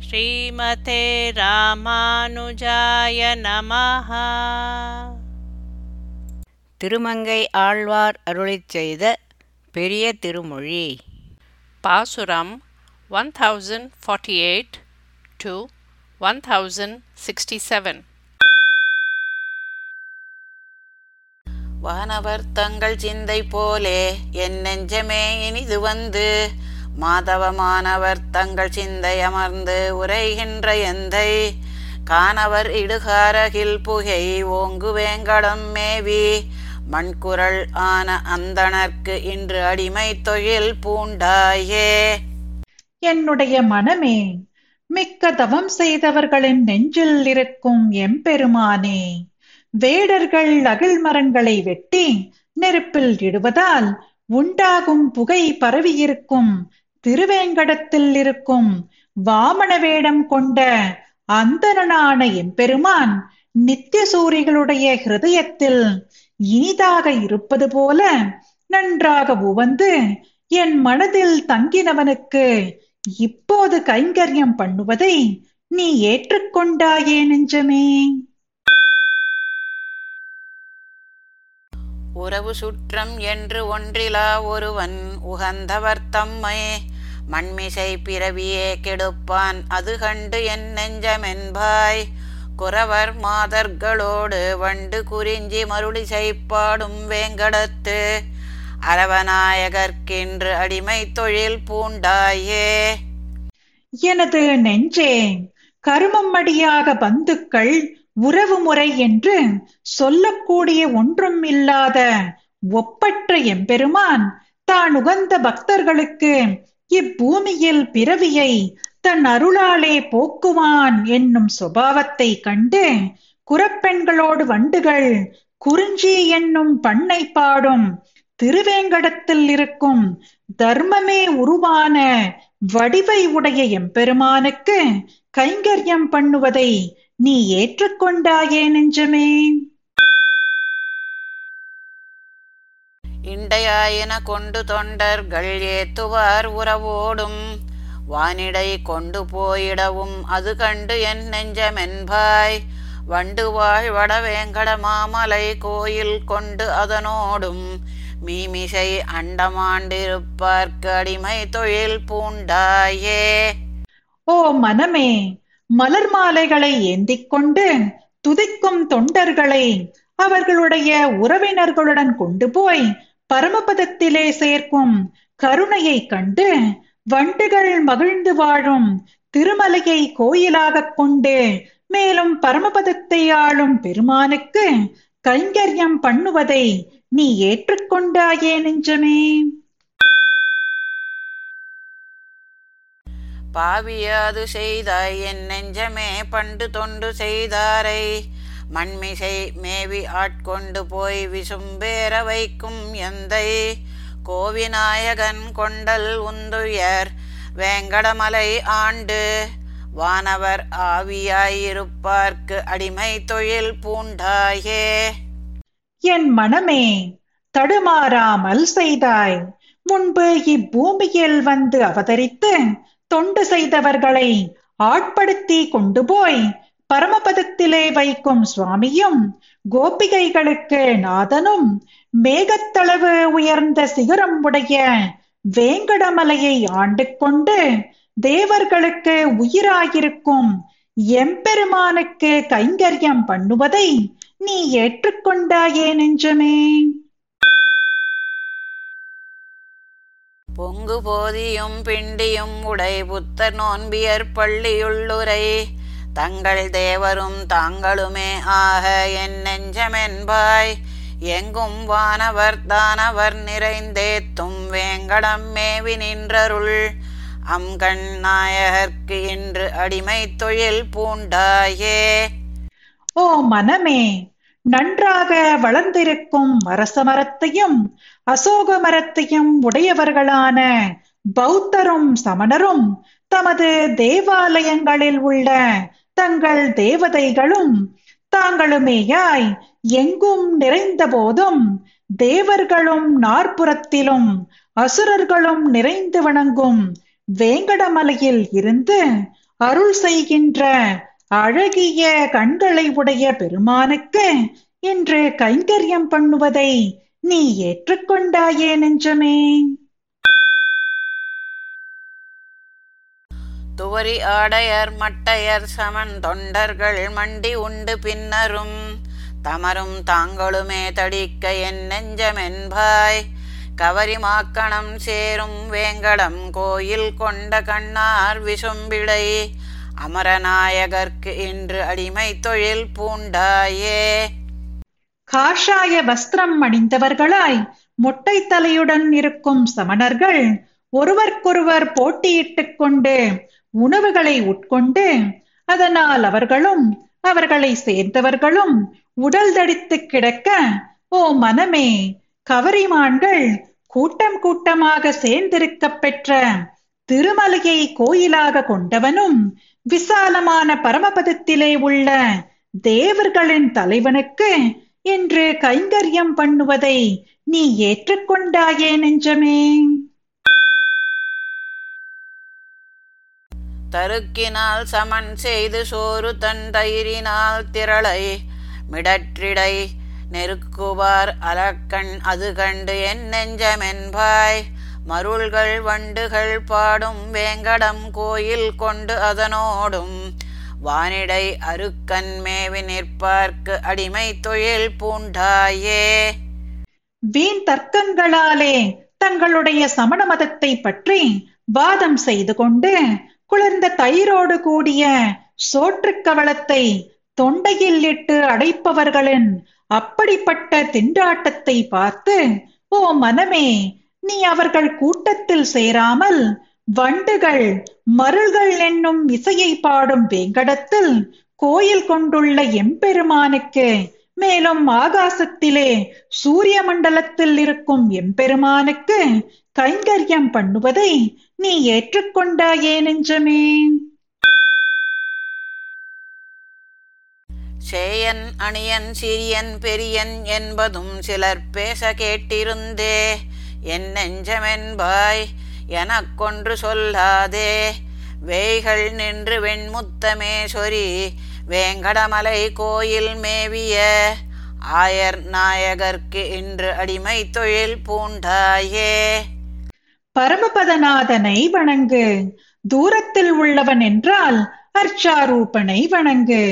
ஸ்ரீமதே ராமானுஜாய நமஹ. திருமங்கை ஆழ்வார் அருளிச் செய்த பெரிய திருமொழி. பாசுரம் one thousand forty eight to one thousand sixty seven வானவர் தங்கள் சிந்தை போலே என் நெஞ்சமே இனிது வந்து மாதவமானவர் தங்கள் சிந்தை அமர்ந்து உரைகின்ற எந்தை. காணவர் இடுகாரகில் புகை ஓங்கு வேங்கடம் மேவி. மண்குரல் ஆன அந்தணர்க்கு இன்று அடிமை தொழில் பூண்டாயே. என்னுடைய மனமே மிக்க தவம் செய்தவர்களின் நெஞ்சில் இருக்கும் எம்பெருமானே வேடர்கள் அகில் மரங்களை வெட்டி நெருப்பில் இடுவதால் உண்டாகும் புகை பரவியிருக்கும் திருவேங்கடத்தில் இருக்கும் வாமன வேடம் கொண்ட அந்தனான எம்பெருமான் நித்திய சூரிகளுடைய ஹிருதயத்தில் இனிதாக இருப்பது போல நன்றாக உவந்து என் மனதில் தங்கினவனுக்கு இப்போது கைங்கரியம் பண்ணுவதை நீ ஏற்றுக்கொண்டாயே நெஞ்சமே. உறவு சுற்றம் என்று ஒன்றிலா ஒருவன் உகந்தவர் தம்மை மண்மிசை பிறவியே கெடுப்பான். அது கண்டு என் நெஞ்சமென்பாய். குறவர் மாதர்களோடு வண்டு குறிஞ்சி மருளிசை பாடும் வேங்கடத்து. அரவநாயகர்க்கென்று அடிமை தொழில் பூண்டாயே. எனது நெஞ்சே கருமம்மடியாக பந்துக்கள் உறவு முறை என்று சொல்லக்கூடிய ஒன்றும் இல்லாத ஒப்பற்ற எம்பெருமான் தான் உகந்த பக்தர்களுக்கு இப்பூமியில் பிறவியை தன் அருளாலே போக்குவான் என்னும் சுபாவத்தை கண்டு குரப்பெண்களோடு வண்டுகள் குறிஞ்சி என்னும் பண்ணை பாடும் திருவேங்கடத்தில் இருக்கும் தர்மமே உருவான வடிவை உடைய எம்பெருமானுக்கு கைங்கரியம் பண்ணுவதை நீ ஏற்றுக்கொண்டாயே நெஞ்சமே. இண்டையாயின கொண்டு தொண்டர்கள் ஏத்துவார் உறவோடும். வானிடை கொண்டு போயிடவும் அது கண்டு என் நெஞ்சமென்பாய். வண்டு வாழ் வடவேங்கட மாமலை கோயில் கொண்டு அதனோடும். மீமிசை அண்டமாண்டிருப்பார்க்கு அடிமை தொழில் பூண்டாயே. ஓ மனமே மலர் மாலைகளை ஏந்திக் கொண்டு துதிக்கும் தொண்டர்களை அவர்களுடைய உறவினர்களுடன் கொண்டு போய் பரமபதத்திலே சேர்க்கும் கருணையை கண்டு வண்டுகள் மகிழ்ந்து வாழும் திருமலையை கோயிலாகக் கொண்டு மேலும் பரமபதத்தை ஆளும் பெருமானுக்கு கைங்கரியம் பண்ணுவதை நீ ஏற்றுக்கொண்டாயே நெஞ்சமே. பாவியாது செய்தாய் என் நெஞ்சமே பண்டு தொண்டு செய்தாரை. மண்மிசை மேவி ஆட்கொண்டு போய் விசும்பேற வைக்கும் எந்தை. கோவிநாயகன் கொண்டல் உந்துயர் வேங்கடமலை ஆண்டு. வானவர் ஆவியாயிருப்பார்க்கு அடிமை தொழில் பூண்டாயே. என் மனமே தடுமாறாமல் செய்தாய். முன்பு இப்பூமியில் வந்து அவதரித்து தொண்டு செய்தவர்களை ஆட்படுத்தி கொண்டு போய் பரமபதத்திலே வைக்கும் சுவாமியும் கோபிகைகளுக்கு நாதனும் மேகத்தளவு உயர்ந்த சிகரம் உடைய வேங்கடமலையை ஆண்டு கொண்டு தேவர்களுக்கு உயிராயிருக்கும் எம்பெருமானுக்கு கைங்கரியம் பண்ணுவதை நீ ஏற்றுக்கொண்டாயே நெஞ்சமே. பொங்கு போதியும் பிண்டியும் உடை புத்த நோன்பியர் பள்ளியுள்ளுரை தங்கள் தேவரும் தாங்களுமே ஆக என் நெஞ்சமென்பாய். எங்கும் வானவர் தானவர் நிறைந்தேத்தும் வேங்கடம் மேவி நின்றருள். அம்கண் நாயகர்க்கு இன்று அடிமை தொழில் பூண்டாயே. ஓ மனமே நன்றாக வளர்ந்திருக்கும் அரச மரத்தையும் அசோக மரத்தையும் உடையவர்களான பௌத்தரும் சமணரும் தமது தேவாலயங்களில் உள்ள தங்கள் தேவதைகளும் தாங்களுமேயாய் எங்கும் நிறைந்த போதும் தேவர்களும் நாற்புறத்திலும் அசுரர்களும் நிறைந்து வணங்கும் வேங்கடமலையில் இருந்து அருள் செய்கின்ற அழகிய கண்களை உடைய பெருமானுக்கு இன்று கைங்கரியம் பண்ணுவதை நீ ஏற்றுக்கொண்டாயே நெஞ்சமே. துவரி ஆடையர் மட்டையர் சமன் தொண்டர்கள் மண்டி உண்டு பின்னரும். தமரும் தாங்களுமே தடிக்க என் நெஞ்சமென்பாய். கவரி மாக்கணம் சேரும் வேங்கடம் கோயில் கொண்ட கண்ணார் விசும்பிடை. அமரநாயகர்க்கு இன்று அடிமை தொழில் பூண்டாயே. காஷாய வஸ்திரம் அணிந்தவர்களாய் மொட்டை தலையுடன் இருக்கும் சமணர்கள் ஒருவருக்கொருவர் போட்டியிட்டுக் கொண்டு உணவுகளை உட்கொண்டு அதனால் அவர்களும் அவர்களை சேர்ந்தவர்களும் உடல் தடித்து கிடக்க ஓ மனமே கவரிமான்கள் கூட்டம் கூட்டமாக சேர்ந்திருக்கப் பெற்ற திருமலையை கோயிலாக கொண்டவனும் விசாலமான பரமபதத்திலே உள்ள தேவர்களின் தலைவனுக்கு என்று கைங்கரியம் பண்ணுவதை நீ ஏற்றுக்கொண்டாயே நெஞ்சமே. தருக்கினால் சமன் செய்து சோறு தன் தயிரினால் திரளை. மிடற்றிடை நெருக்குவார் அலக்கண் அது கண்டு என் நெஞ்சமென்பாய். மருள்கள் வண்டுகள் பாடும் வேங்கடம் கோயில் கொண்டு அதனோடும். வானிடை அருக்கன் மேவி நிற்பார்க்கு அடிமை தொழில் பூண்டாயே. வீண் தர்க்கங்களாலே தங்களுடைய சமண மதத்தை பற்றி வாதம் செய்து கொண்டு குளிர்ந்த தயிரோடு கூடிய சோற்றுக் கவளத்தை தொண்டையில் இட்டு அடைப்பவர்களின் அப்படிப்பட்ட திண்டாட்டத்தை பார்த்து ஓ மனமே நீ அவர்கள் கூட்டத்தில் சேராமல் வண்டுகள் மருள்கள் என்னும் இசையை பாடும் வேங்கடத்தில் கோயில் கொண்டுள்ள எம்பெருமானுக்கு மேலும் ஆகாசத்திலே சூரிய மண்டலத்தில் இருக்கும் எம்பெருமானுக்கு கைங்கரியம் பண்ணுவதை நீ ஏற்றுக்கொண்டாயே நெஞ்சமே. சேயன் அணியன் சிறியன் பெரியன் என்பதும் சிலர் பேச கேட்டிருந்தே. என் நெஞ்சமென்பாய் எனக்கொன்று சொல்லாதே. வேய்கள் நின்று வெண்முத்தமே சொரி வேங்கடமலை கோயில் மேவிய. ஆயர் நாயகர்க்கு இன்று அடிமை தொழில் பூண்டாயே. பரமபதநாதனை வணங்கு. தூரத்தில் உள்ளவன் என்றால் அர்ச்சாரூபனை வணங்கு.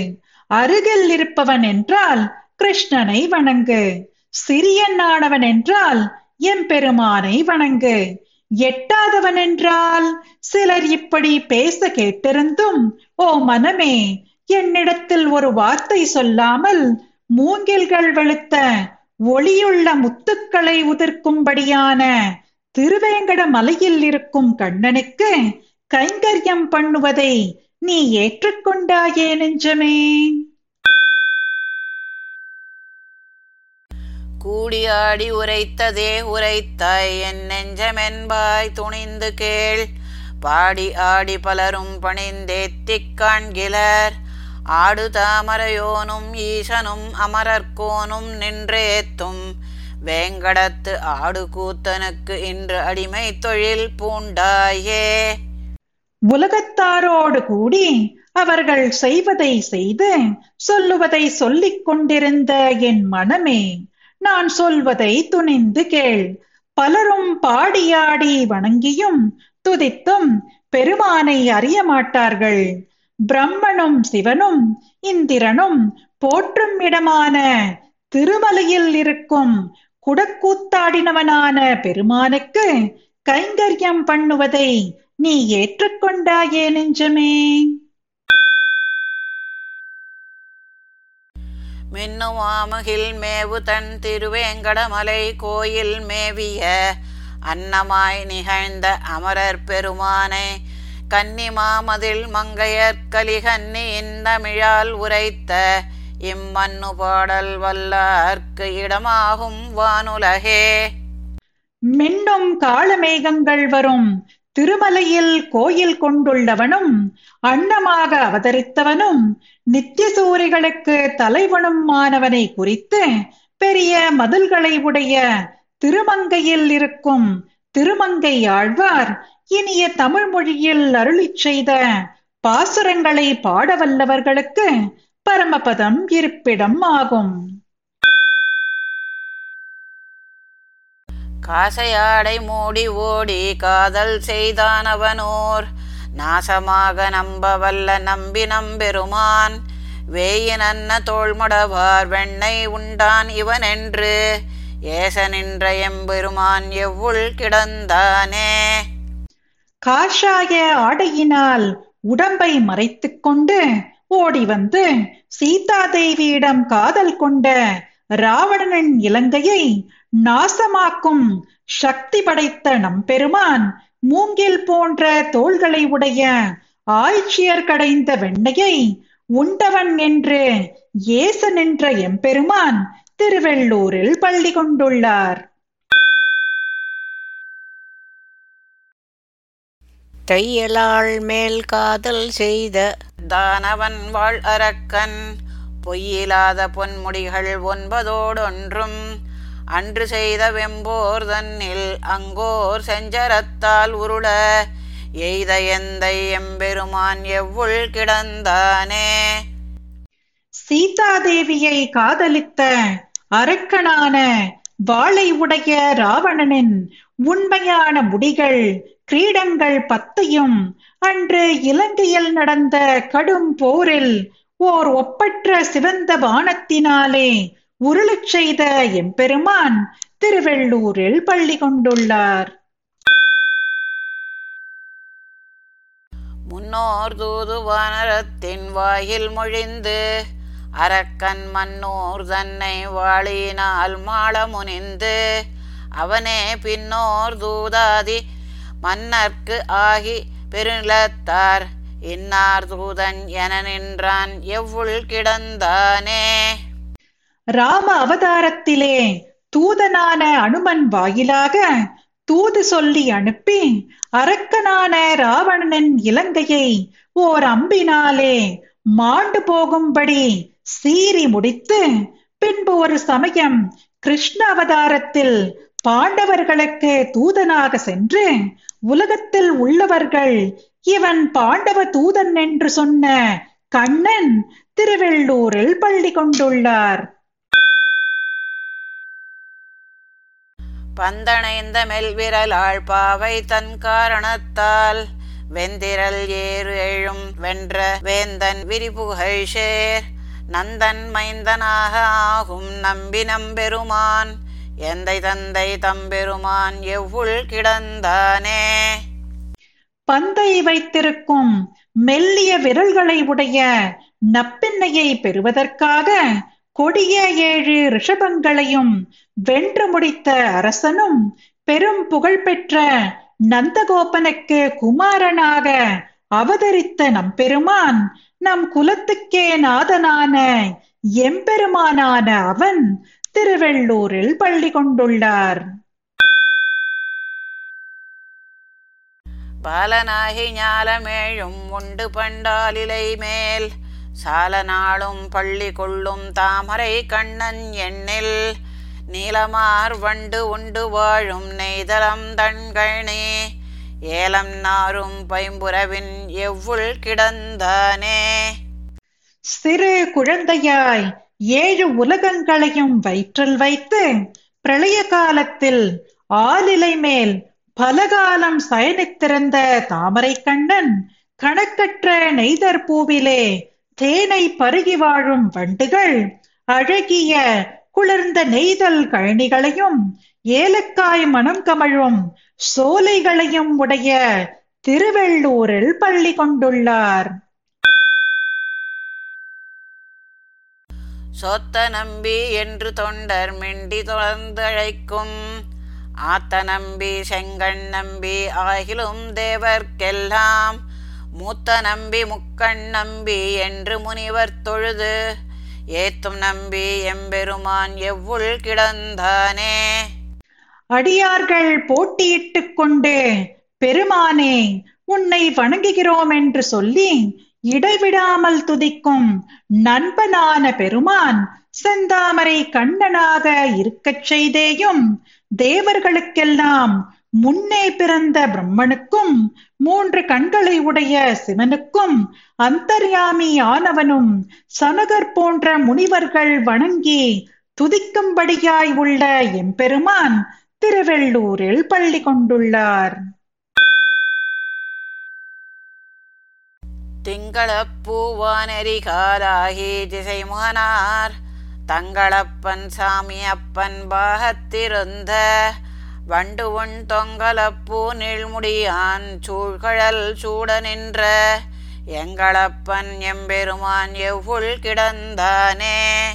அருகில் இருப்பவன் என்றால் கிருஷ்ணனை வணங்கு. சிறியனானவன் என்றால் எம்பெருமானை வணங்கு. எட்டாதவன் என்றால் சிலர் இப்படி பேச கேட்டிருந்தும் ஓ மனமே என்னிடத்தில் ஒரு வார்த்தை சொல்லாமல் மூங்கில்கள் வெளுத்த ஒளியுள்ள முத்துக்களை உதிர்க்கும்படியான திருவேங்கட மலையில் இருக்கும் கண்ணனுக்கு கைங்கரியம் பண்ணுவதை நீ ஏற்றுக்கொண்டாயே நெஞ்சமே. கூடியாடி உரைத்ததே உரைத்தாய் என் நெஞ்சமென்பாய் துணிந்து கேள். பாடி ஆடி பலரும் பணிந்தேத்திக் காண்கிலர். ஆடு தாமரையோனும் ஈசனும் அமரர்கோனும் நின்றேத்தும். வேங்கடத்து ஆடு கூத்தனுக்கு இன்று அடிமை தொழில் பூண்டாயே. உலகத்தாரோடு கூடி அவர்கள் செய்வதை செய்து சொல்லுவதை சொல்லிக் கொண்டிருந்த என் மனமே நான் சொல்வதை துணிந்து கேள். பலரும் பாடியாடி வணங்கியும் துதித்தும் பெருமானை அறிய மாட்டார்கள். பிரம்மனும் சிவனும் இந்திரனும் போற்றும் இடமான திருமலையில் இருக்கும் குடக்கூத்தாடினவனான பெருமானுக்கு கைங்கரியம் பண்ணுவதை நீ ஏற்றுக்கொண்டாயே நெஞ்சமே. மின்னுமாமுகில் மேவு தன் திருவேங்கடமலை கோயில் மேவிய அன்னமாய் நிகழ்ந்த அமரர் பெருமானை கன்னிமாமதில் மங்கையர் கலிகன்னி இந்தமிழால் உரைத்த இம்மண்ணு பாடல் வல்லார்க்கு இடமாகும் வானுலகே. மின்னும் காலமேகங்கள் வரும். திருமலையில் கோயில் கொண்டுள்ளவனும் அன்னமாக அவதரித்தவனும் நித்திய சூரிகளுக்கு தலைவனும் மாணவனை குறித்து பெரிய மதில்களை உடைய திருமங்கையில் இருக்கும் திருமங்கை ஆழ்வார் இனிய தமிழ் மொழியில் அருளிச் செய்த பாசுரங்களை பாட வல்லவர்களுக்கு பரமபதம் இருப்பிடம் ஆகும் காசையாடை மூடி ஓடி காதல் செய்தானவனோர். நாசமாக நம்ப வல்ல நம்பி நம்பெருமான் வேயினன்ன தோள்மடவார் வெண்ணை உண்டான் இவனென்று. ஏச நின்ற எம்பெருமான் எவ்வுள் கிடந்தானே. காஷாய ஆடையினால் உடம்பை மறைத்துக் கொண்டு ஓடி வந்து சீதாதேவியிடம் காதல் கொண்ட ராவணனின் இலங்கையை நாசமாக்கும் சக்தி படைத்த நம்பெருமான் மூங்கில் போன்ற தோள்களை உடைய ஆய்ச்சியர் கடைந்த வெண்ணையை உண்டவன் என்று ஏசன் என்ற எம்பெருமான் திருவெள்ளூரில் பள்ளி கொண்டுள்ளார். தையலாள் மேல் காதல் செய்த தானவன் வாழ் அரக்கன் பொய்யிலாத பொன்முடிகள் ஒன்பதோடொன்றும் அன்று செய்த வெம்போர் தன்னில் அங்கோர் செஞ்சரத்தால் உருள எய்த எந்தை எம்பெருமான் எவ்வுள் கிடந்தானே? சீதாதேவியை காதலித்த அரக்கனான வாளை உடைய ராவணனின் உண்மையான முடிகள் கிரீடங்கள் பத்தையும் அன்று இலங்கையில் நடந்த கடும் போரில் ஓர் ஒப்பற்ற சிவந்த பானத்தினாலே உருளச் செய்த எம்பெருமான் திருவெள்ளூரில் பள்ளி கொண்டுள்ளார். முன்னோர் தூது வானரத்தின் வாயில் மொழிந்து அரக்கன் மன்னோர் தன்னை வாளினால் மாள முனிந்து அவனே பின்னோர் தூதாதி மன்னர்க்கு ஆகி பெருநிலத்தார். இன்னார் தூதன் என நின்றான் எவ்வுள் கிடந்தானே? ராம அவதாரத்திலே தூதனான அனுமன் வாயிலாக தூது சொல்லி அனுப்பி அரக்கனான ராவணனின் இலங்கையை ஓர் அம்பினாலே மாண்டு போகும்படி சீறி முடித்து பின்பு ஒரு சமயம் கிருஷ்ண அவதாரத்தில் பாண்டவர்களுக்கு தூதனாக சென்று உலகத்தில் உள்ளவர்கள் இவன் பாண்டவ தூதன் என்று சொன்ன கண்ணன் திருவெள்ளூரில் பள்ளி கொண்டுள்ளார். பந்தணைந்த மெல்விரல் ஆழ்பாவை தன் காரணத்தால் வெந்திரல் ஏறு எழும் வென்ற வேந்தன் விரிபுகழ் சேர் நந்தன் மைந்தனாக ஆகும் நம்பி நம்பெருமான் எந்தை தந்தை தம்பெருமான் எவ்வுள் கிடந்தானே? பந்தை வைத்திருக்கும் மெல்லிய விரல்களை உடைய நப்பெண்ணையை பெறுவதற்காக கொடிய ஏழு ரிஷபங்களையும் வென்று முடித்த அரசனும் பெரும் புகழ்பெற்ற நந்தகோபனுக்கு குமாரனாக அவதரித்த நம்பெருமான் நம் குலத்துக்கே நாதனான எம்பெருமானான அவன் திருவெள்ளூரில் பள்ளி கொண்டுள்ளார். பாலனாகி ஞாலமேழும் உண்டு பண்டாலிலை மேல். சால நாளும் பள்ளி கொள்ளும் தாமரை கண்ணன் எண்ணில் நீலமார் வண்டு உண்டு வாழும் நெய்தலம் தண்கழனி ஏலம் நாரும் பைம்புறவின் எவ்வுள் கிடந்தானே. சிறு குழந்தையாய் ஏழு உலகங்களையும் வயிற்றில் வைத்து பிரளய காலத்தில் ஆலிலை மேல் பலகாலம் சயனித்திருந்த தாமரை கண்ணன் கணக்கற்ற நெய்தர் பூவிலே தேனை பருகி வாழும் வண்டுகள் அழகிய குளிர்ந்த நெய்தல் கழனிகளையும் ஏலக்காய் மனம் கமழும் சோலைகளையும் உடைய திருவெள்ளூரில் பள்ளி கொண்டுள்ளார். சொத்த நம்பி என்று தொண்டர் மிண்டி தொடர்ந்தழைக்கும் ஆத்த நம்பி செங்கண் நம்பி ஆகிலும் தேவர்க்கெல்லாம். மூத்த நம்பி முக்கண் நம்பி என்று முனிவர் தொழுது ஏத்தும் நம்பி எம்பெருமான் எவ்வுள் கிடந்தானே. அடியார்கள் போட்டியிட்டுக் கொண்டு பெருமானே உன்னை வணங்குகிறோம் என்று சொல்லி இடைவிடாமல் துதிக்கும் நண்பனான பெருமான் செந்தாமரை கண்ணனாக இருக்கச் செய்தேயும் தேவர்களுக்கெல்லாம் முன்னே பிறந்த பிரம்மனுக்கும் மூன்று கண்களை உடைய சிவனுக்கும் அந்தர்யாமி ஆனவனும் சனகர் போன்ற முனிவர்கள் வணங்கி துதிக்கும்படியாய் உள்ள எம்பெருமான் திருவெள்ளூரில் பள்ளி கொண்டுள்ளார். திங்களப்பூவானெறிகாலாகி திசைமானார் தங்களப்பன் சாமி அப்பன் பாகத்திருந்த வண்டு உண் தொங்கலப்பூ நீழ்முடியான் சூழ்கழல் சூட நின்ற எங்களப்பன் எம்பெருமான் எவ்வுள் கிடந்தானே?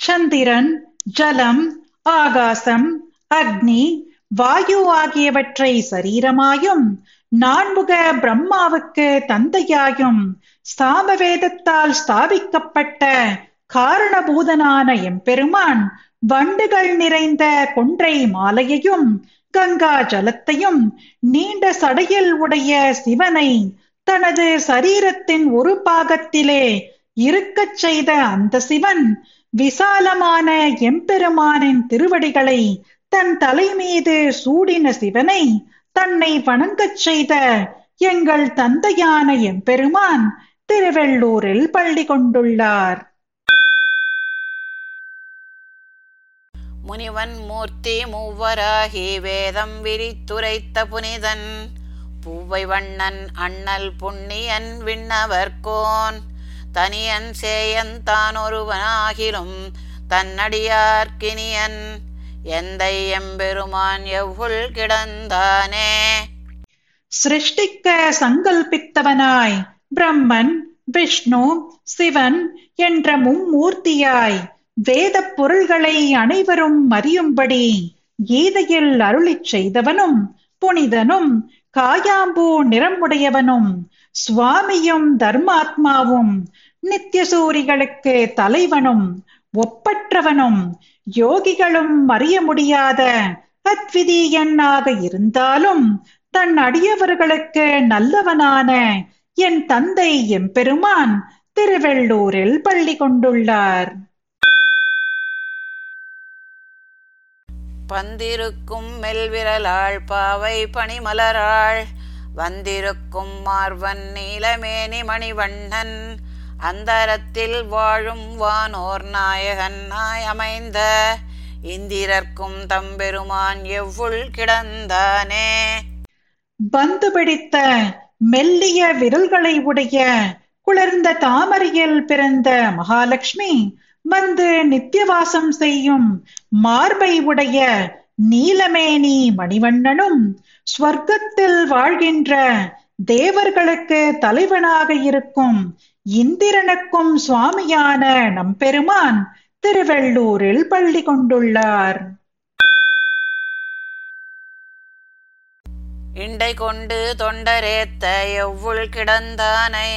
சந்திரன் ஜலம் ஆகாசம் அக்னி வாயு ஆகியவற்றை சரீரமாயும் நான்முக பிரம்மாவுக்கு தந்தையாயும் சாமவேதத்தால் ஸ்தாபிக்கப்பட்ட காரணபூதனான எம்பெருமான் வண்டுகள் நிறைந்த கொன்றை மாலையையும் கங்கா ஜலத்தையும் நீண்ட சடையில் உடைய சிவனை தனது சரீரத்தின் ஒரு பாகத்திலே இருக்கச் செய்த அந்த சிவன் விசாலமான எம்பெருமானின் திருவடிகளை தன் தலை மீது சூடின சிவனை தன்னை வணங்கச் செய்த எங்கள் தந்தையான எம்பெருமான் திருவெள்ளூரில் பள்ளி கொண்டுள்ளார். முனிவன் மூர்த்தி மூவராகி வேதம் விரித்துரைத்த புனிதன் பூவை வண்ணன் அண்ணல் புண்ணியன் விண்ணவர்கோன் தனியன் சேயன் தான் ஒருவனாகிலும் தன்னடியார்கினியன். எந்தை எம்பெருமான் எவ்வுள் கிடந்தானே? சிருஷ்டிக்க சங்கல்பித்தவனாய் பிரம்மன் விஷ்ணு சிவன் என்ற மும்மூர்த்தியாய் வேத பொருள்களை அனைவரும் அறியும்படி கீதையில் அருளிச் செய்தவனும் புனிதனும் காயாம்பூ நிறமுடையவனும் சுவாமியும் தர்மாத்மாவும் நித்தியசூரிகளுக்கு தலைவனும் ஒப்பற்றவனும் யோகிகளும் அறிய முடியாத அத்விதீயனாக இருந்தாலும் தன் அடியவர்களுக்கு நல்லவனான என் தந்தை எம்பெருமான் திருவெள்ளூரில் பள்ளி கொண்டுள்ளார். பந்திருக்கும் மெல்விரலாள் பாவை பனிமலராள் வந்திருக்கும் மார்வன் நீலமேனி மணிவண்ணன் அந்தரத்தில் வாழும் வானோர் நாயகன் நாய் அமைந்த இந்திரர்க்கும் தம்பெருமான் எவ்வுள் கிடந்தானே? பந்து பிடித்த மெல்லிய விரல்களை உடைய குளிர்ந்த தாமரையில் பிறந்த மகாலட்சுமி வந்து நித்தியவாசம் செய்யும் மார்பை உடைய நீலமேனி மணிவண்ணனும் ஸ்வர்க்கத்தில் வாழ்கின்ற தேவர்களுக்கு தலைவனாக இருக்கும் இந்திரனுக்கும் சுவாமியான நம்பெருமான் திருவெள்ளூரில் பள்ளி கொண்டுள்ளார். இண்டை கொண்டு தொண்டரேத்த எவ்வுள் கிடந்தானை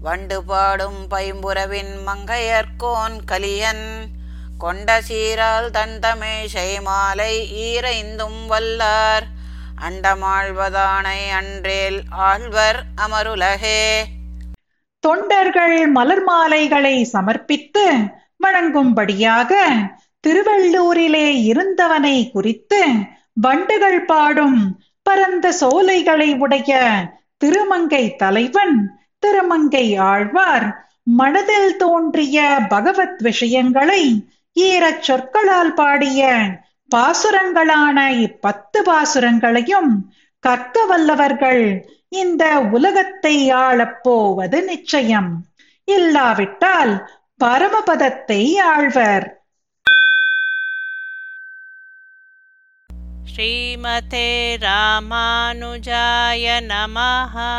வண்டு பாடும் பைம்புறவின் மங்கையர்கோன் கலியன் கொண்ட சீரால் தன் தமிழை மாலை ஈரைந்தும் வல்லார் அண்டமாழ்வதானை அன்றேல் ஆழ்வர் அமருலகே தொண்டர்கள் மலர் மாலைகளை சமர்ப்பித்து வணங்கும்படியாக திருவள்ளூரிலே இருந்தவனை குறித்து வண்டுகள் பாடும் பரந்த சோலைகளை உடைய திருமங்கை தலைவன் திருமங்கை ஆழ்வார் மனதில் தோன்றிய பகவத் விஷயங்களை ஈரச் சொற்களால் பாடிய பாசுரங்களான இப்பத்து பாசுரங்களையும் கற்க வல்லவர்கள் இந்த உலகத்தை ஆளப்போவது நிச்சயம். இல்லாவிட்டால் பரமபதத்தை ஆழ்வர். ஸ்ரீமதே ராமானுஜாய நமஹா.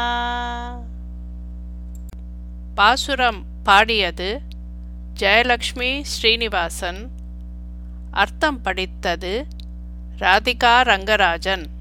பாசுரம் பாடியது ஜெயலக்ஷ்மி ஸ்ரீனிவாசன். அர்த்தம் படித்தது ராதிகா ரங்கராஜன்.